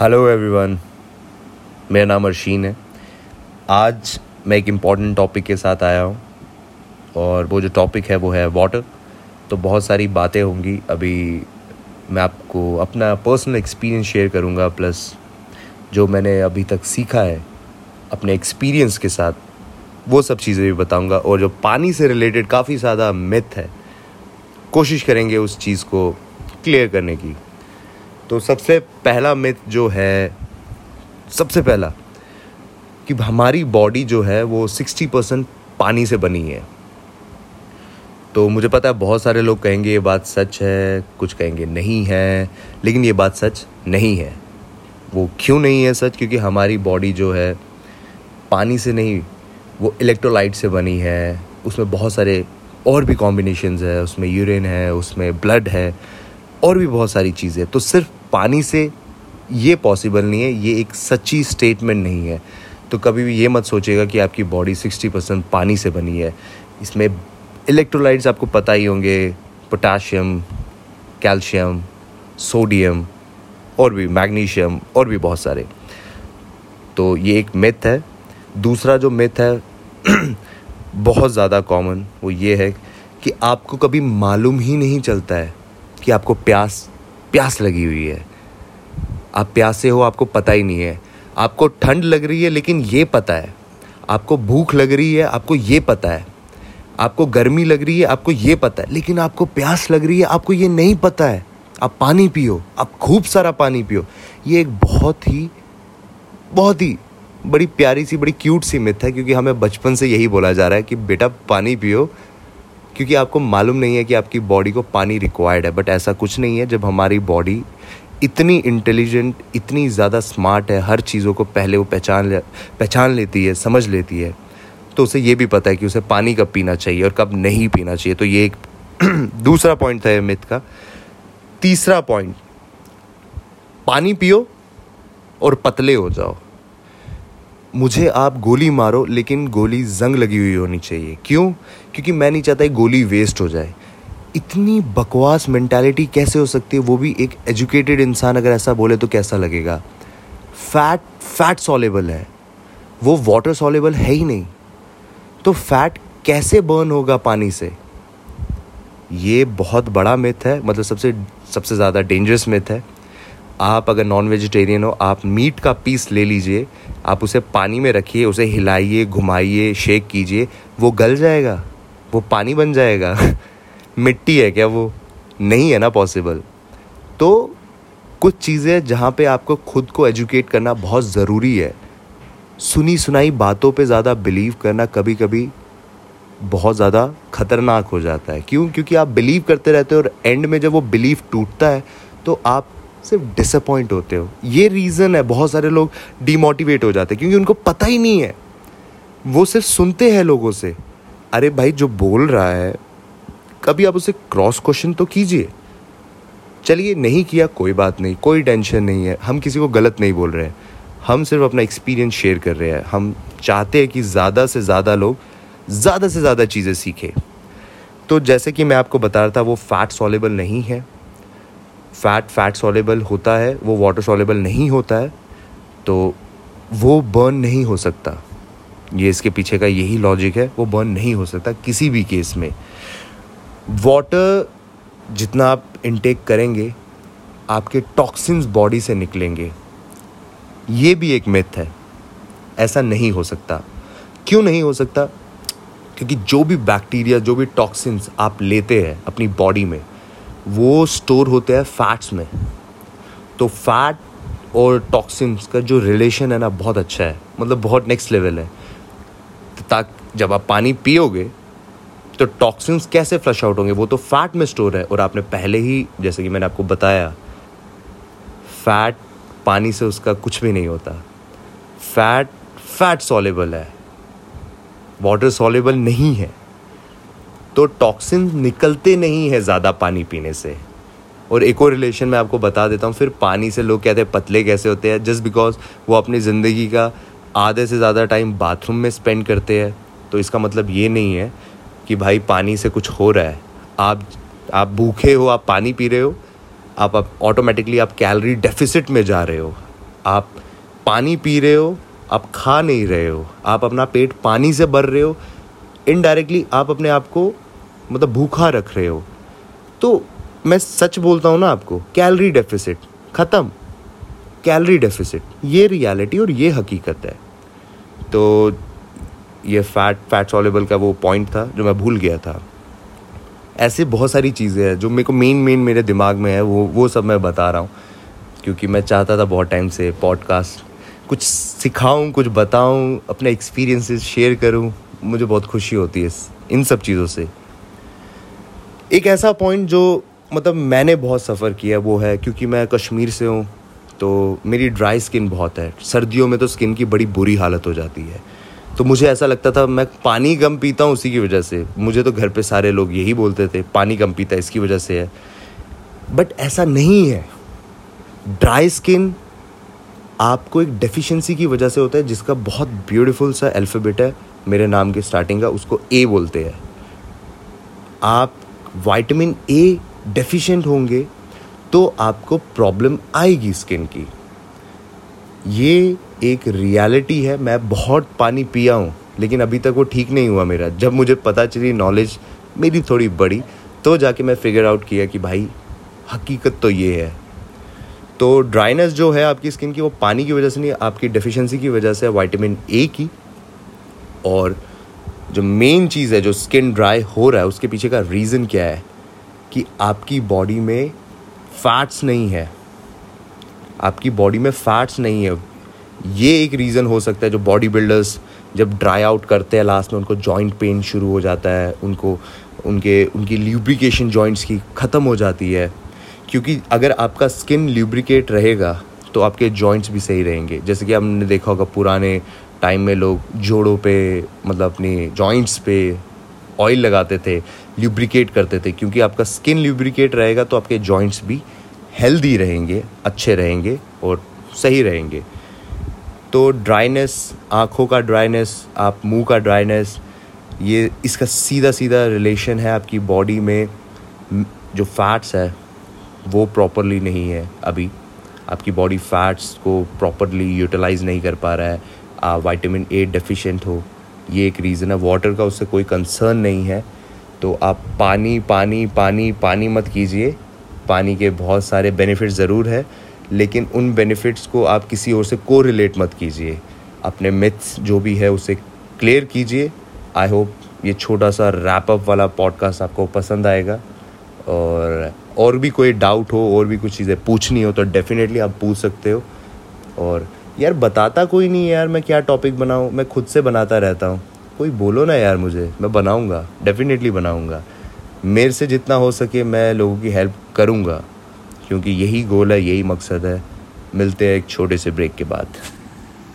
Hello everyone मेरा नाम अर्शीन है। आज मैं एक इंपॉर्टेंट टॉपिक के साथ आया हूँ और वो जो टॉपिक है, वो है वाटर तो बहुत सारी बातें होंगी। अभी मैं आपको अपना पर्सनल एक्सपीरियंस शेयर करूँगा प्लस जो मैंने अभी तक सीखा है अपने एक्सपीरियंस के साथ, वो सब चीज़ें भी बताऊँगा। और जो पानी से रिलेटेड काफ़ी ज़्यादा मिथ है, कोशिश करेंगे उस चीज़ को क्लियर करने की। तो सबसे पहला मिथ जो है, सबसे पहला, कि हमारी बॉडी जो है, वो सिक्सटी परसेंट पानी से बनी है। तो मुझे पता है बहुत सारे लोग कहेंगे, ये बात सच है। कुछ कहेंगे, नहीं है। लेकिन ये बात सच नहीं है। वो क्यों नहीं है सच? क्योंकि हमारी बॉडी जो है, पानी से नहीं, वो इलेक्ट्रोलाइट से बनी है। उसमें बहुत सारे और भी कॉम्बिनेशंस है। उसमें यूरिन है, उसमें ब्लड है, और भी बहुत सारी चीज़ें तो सिर्फ़ पानी से ये पॉसिबल नहीं है, ये एक सच्ची स्टेटमेंट नहीं है। तो कभी भी ये मत सोचेगा कि आपकी बॉडी सिक्सटी परसेंट पानी से बनी है। इसमें इलेक्ट्रोलाइट्स आपको पता ही होंगे पोटाशियम कैल्शियम सोडियम और भी मैग्नीशियम और भी बहुत सारे। तो ये एक मिथ है। दूसरा जो मिथ है, बहुत ज़्यादा कॉमन वो ये है कि आपको कभी मालूम ही नहीं चलता है कि आपको प्यास प्यास लगी हुई है। आप प्यासे हो, आपको पता ही नहीं है। आपको ठंड लग रही है, लेकिन ये पता है। आपको भूख लग रही है, आपको ये पता है। आपको गर्मी लग रही है, आपको ये पता है। लेकिन आपको प्यास लग रही है, आपको ये नहीं पता है। आप पानी पियो, आप खूब सारा पानी पियो। ये एक बहुत ही बहुत ही बड़ी प्यारी सी, बड़ी क्यूट सी मिथ है, क्योंकि हमें बचपन से यही बोला जा रहा है कि, बेटा, पानी पियो क्योंकि आपको मालूम नहीं है कि आपकी बॉडी को पानी रिक्वायर्ड है बट ऐसा कुछ नहीं है जब हमारी बॉडी इतनी इंटेलिजेंट इतनी ज़्यादा स्मार्ट है, हर चीज़ों को पहले वो पहचान ले, पहचान लेती है, समझ लेती है तो उसे ये भी पता है कि उसे पानी कब पीना चाहिए और कब नहीं पीना चाहिए। तो ये एक दूसरा पॉइंट था मिथ का। तीसरा पॉइंट पानी पियो और पतले हो जाओ। मुझे आप गोली मारो, लेकिन गोली जंग लगी हुई होनी चाहिए। क्यों? क्योंकि मैं नहीं चाहता गोली वेस्ट हो जाए। इतनी बकवास मेंटालिटी कैसे हो सकती है? वो भी एक एजुकेटेड इंसान अगर ऐसा बोले तो कैसा लगेगा? फैट फैट सॉलेबल है। वो वाटर सॉलेबल है ही नहीं। तो फैट कैसे बर्न होगा पानी से? ये बहुत बड़ा मिथ है मतलब सबसे सबसे ज़्यादा डेंजरस मिथ है। आप अगर नॉन वेजिटेरियन हो, आप मीट का पीस ले लीजिए, आप उसे पानी में रखिए, उसे हिलाइए, घुमाइए शेक कीजिए, वो गल जाएगा, वो पानी बन जाएगा। मिट्टी है क्या वो? नहीं है ना पॉसिबल तो कुछ चीज़ें जहाँ पे आपको खुद को एजुकेट करना बहुत ज़रूरी है। सुनी सुनाई बातों पे ज़्यादा बिलीव करना कभी कभी बहुत ज़्यादा खतरनाक हो जाता है। क्यों? क्योंकि आप बिलीव करते रहते हो और एंड में जब वो बिलीव टूटता है तो आप सिर्फ़ डिसअपॉइंट होते हो। ये रीज़न है, बहुत सारे लोग डिमोटिवेट हो जाते हैं, क्योंकि उनको पता ही नहीं है। वो सिर्फ़ सुनते हैं लोगों से। अरे भाई, जो बोल रहा है, कभी आप उसे क्रॉस क्वेश्चन तो कीजिए। चलिए, नहीं किया, कोई बात नहीं, कोई टेंशन नहीं है। हम किसी को गलत नहीं बोल रहे हैं। हम सिर्फ़ अपना एक्सपीरियंस शेयर कर रहे हैं। हम चाहते हैं कि ज़्यादा से ज़्यादा लोग ज़्यादा से ज़्यादा चीज़ें सीखें। तो जैसे कि मैं आपको बता रहा था, वो फैट सॉलेबल नहीं है। फैट फैट सॉलेबल होता है, वो वाटर सॉलेबल नहीं होता है तो वो बर्न नहीं हो सकता। ये इसके पीछे का यही लॉजिक है, वो बर्न नहीं हो सकता किसी भी केस में। वाटर जितना आप इनटेक करेंगे, आपके टॉक्सिन्स बॉडी से निकलेंगे। ये भी एक मिथ है। ऐसा नहीं हो सकता। क्यों नहीं हो सकता? क्योंकि जो भी बैक्टीरिया जो भी टॉक्सिन्स आप लेते हैं अपनी बॉडी में वो स्टोर होते हैं फैट्स में। तो फैट और टॉक्सिन्स का जो रिलेशन है ना, बहुत अच्छा है। मतलब बहुत नेक्स्ट लेवल है। तो ताकि, जब आप पानी पियोगे तो टॉक्सिन्स कैसे फ्लश आउट होंगे? वो तो फैट में स्टोर है। और आपने पहले ही, जैसे कि मैंने आपको बताया फैट पानी से उसका कुछ भी नहीं होता। फैट फैट सॉलेबल है। वाटर सॉलेबल नहीं है। तो टॉक्सिन निकलते नहीं है ज़्यादा पानी पीने से। और एक और रिलेशन मैं आपको बता देता हूँ, फिर पानी से लोग कहते हैं, पतले कैसे होते हैं? जस्ट बिकॉज़ वो अपनी ज़िंदगी का आधे से ज़्यादा टाइम बाथरूम में स्पेंड करते हैं। तो इसका मतलब ये नहीं है कि भाई पानी से कुछ हो रहा है। आप आप भूखे हो, आप पानी पी रहे हो, आप ऑटोमेटिकली आप कैलोरी डेफिसिट में जा रहे हो। आप पानी पी रहे हो, आप खा नहीं रहे हो। आप अपना पेट पानी से भर रहे हो। इनडायरेक्टली आप अपने आप को मतलब भूखा रख रहे हो। तो मैं सच बोलता हूँ ना आपको कैलरी डेफिसिट ख़त्म। कैलरी डेफिसिट ये रियलिटी और ये हकीकत है। तो ये फैट फैट सॉलेबल का वो पॉइंट था जो मैं भूल गया था। ऐसे बहुत सारी चीज़ें हैं जो मेरे को मेन मेन मेरे दिमाग में है, वो वो सब मैं बता रहा हूँ। क्योंकि मैं चाहता था बहुत टाइम से पॉडकास्ट कुछ सिखाऊं, कुछ बताऊँ, अपने एक्सपीरियंसेस शेयर करूँ। मुझे बहुत खुशी होती है इन सब चीज़ों से। एक ऐसा पॉइंट जो मतलब मैंने बहुत सफ़र किया वो है, क्योंकि मैं कश्मीर से हूँ तो मेरी ड्राई स्किन बहुत है। सर्दियों में तो स्किन की बड़ी बुरी हालत हो जाती है। तो मुझे ऐसा लगता था, मैं पानी कम पीता हूँ उसी की वजह से। मुझे तो घर पे सारे लोग यही बोलते थे, पानी कम पीता इसकी वजह से है। बट ऐसा नहीं है। ड्राई स्किन आपको एक डेफिशिएंसी की वजह से होता है, जिसका बहुत ब्यूटीफुल सा अल्फ़ाबेट है, मेरे नाम के स्टार्टिंग का, उसको ए बोलते हैं। आप विटामिन ए डेफिशिएंट होंगे तो आपको प्रॉब्लम आएगी स्किन की। ये एक रियलिटी है, मैं बहुत पानी पिया हूँ, लेकिन अभी तक वो ठीक नहीं हुआ मेरा। जब मुझे पता चली नॉलेज मेरी थोड़ी बड़ी तो जाके मैं फिगर आउट किया कि भाई, हकीकत तो ये है। तो ड्राइनेस जो है आपकी स्किन की, वो पानी की वजह से नहीं, आपकी डेफिशिएंसी की वजह से वाइटामिन ए की। और जो मेन चीज़ है, जो स्किन ड्राई हो रहा है, उसके पीछे का रीज़न क्या है? कि आपकी बॉडी में फैट्स नहीं है। आपकी बॉडी में फैट्स नहीं है। ये एक रीज़न हो सकता है जो बॉडी बिल्डर्स जब ड्राई आउट करते हैं लास्ट में, उनको जॉइंट पेन शुरू हो जाता है, उनको, उनके, उनकी ल्यूब्रिकेशन जॉइंट्स की ख़त्म हो जाती है। क्योंकि अगर आपका स्किन ल्यूब्रिकेट रहेगा तो आपके जॉइंट्स भी सही रहेंगे। जैसे कि हमने देखा होगा, पुराने टाइम में लोग जोड़ों पे मतलब अपने जॉइंट्स पे ऑयल लगाते थे ल्यूब्रिकेट करते थे, क्योंकि आपका स्किन ल्यूब्रिकेट रहेगा तो आपके जॉइंट्स भी हेल्दी रहेंगे, अच्छे रहेंगे और सही रहेंगे। तो ड्राइनेस आँखों का ड्राइनेस आप मुँह का ड्राइनेस ये इसका सीधा सीधा रिलेशन है आपकी बॉडी में। जो फैट्स है, वो प्रॉपरली नहीं है अभी। आपकी बॉडी फैट्स को प्रॉपरली यूटिलाइज नहीं कर पा रहा है। वाइटामिन ए डेफिशिएंट हो, ये एक रीज़न है। वाटर का उससे कोई कंसर्न नहीं है। तो आप पानी पानी पानी पानी मत कीजिए। पानी के बहुत सारे बेनिफिट ज़रूर है, लेकिन उन बेनिफिट्स को आप किसी और से को रिलेट मत कीजिए। अपने मिथ्स जो भी है उसे क्लियर कीजिए। आई होप ये छोटा सा रैप अप वाला पॉडकास्ट आपको पसंद आएगा। और और भी कोई डाउट हो, और भी कुछ चीज़ें पूछनी हो तो डेफिनेटली आप पूछ सकते हो। और यार बताता कोई नहीं यार मैं क्या टॉपिक बनाऊँ, मैं खुद से बनाता रहता हूँ। कोई बोलो ना यार मुझे, मैं बनाऊँगा डेफिनेटली बनाऊँगा। मेरे से जितना हो सके मैं लोगों की हेल्प करूँगा, क्योंकि यही गोल है, यही मकसद है। मिलते हैं एक छोटे से ब्रेक के बाद।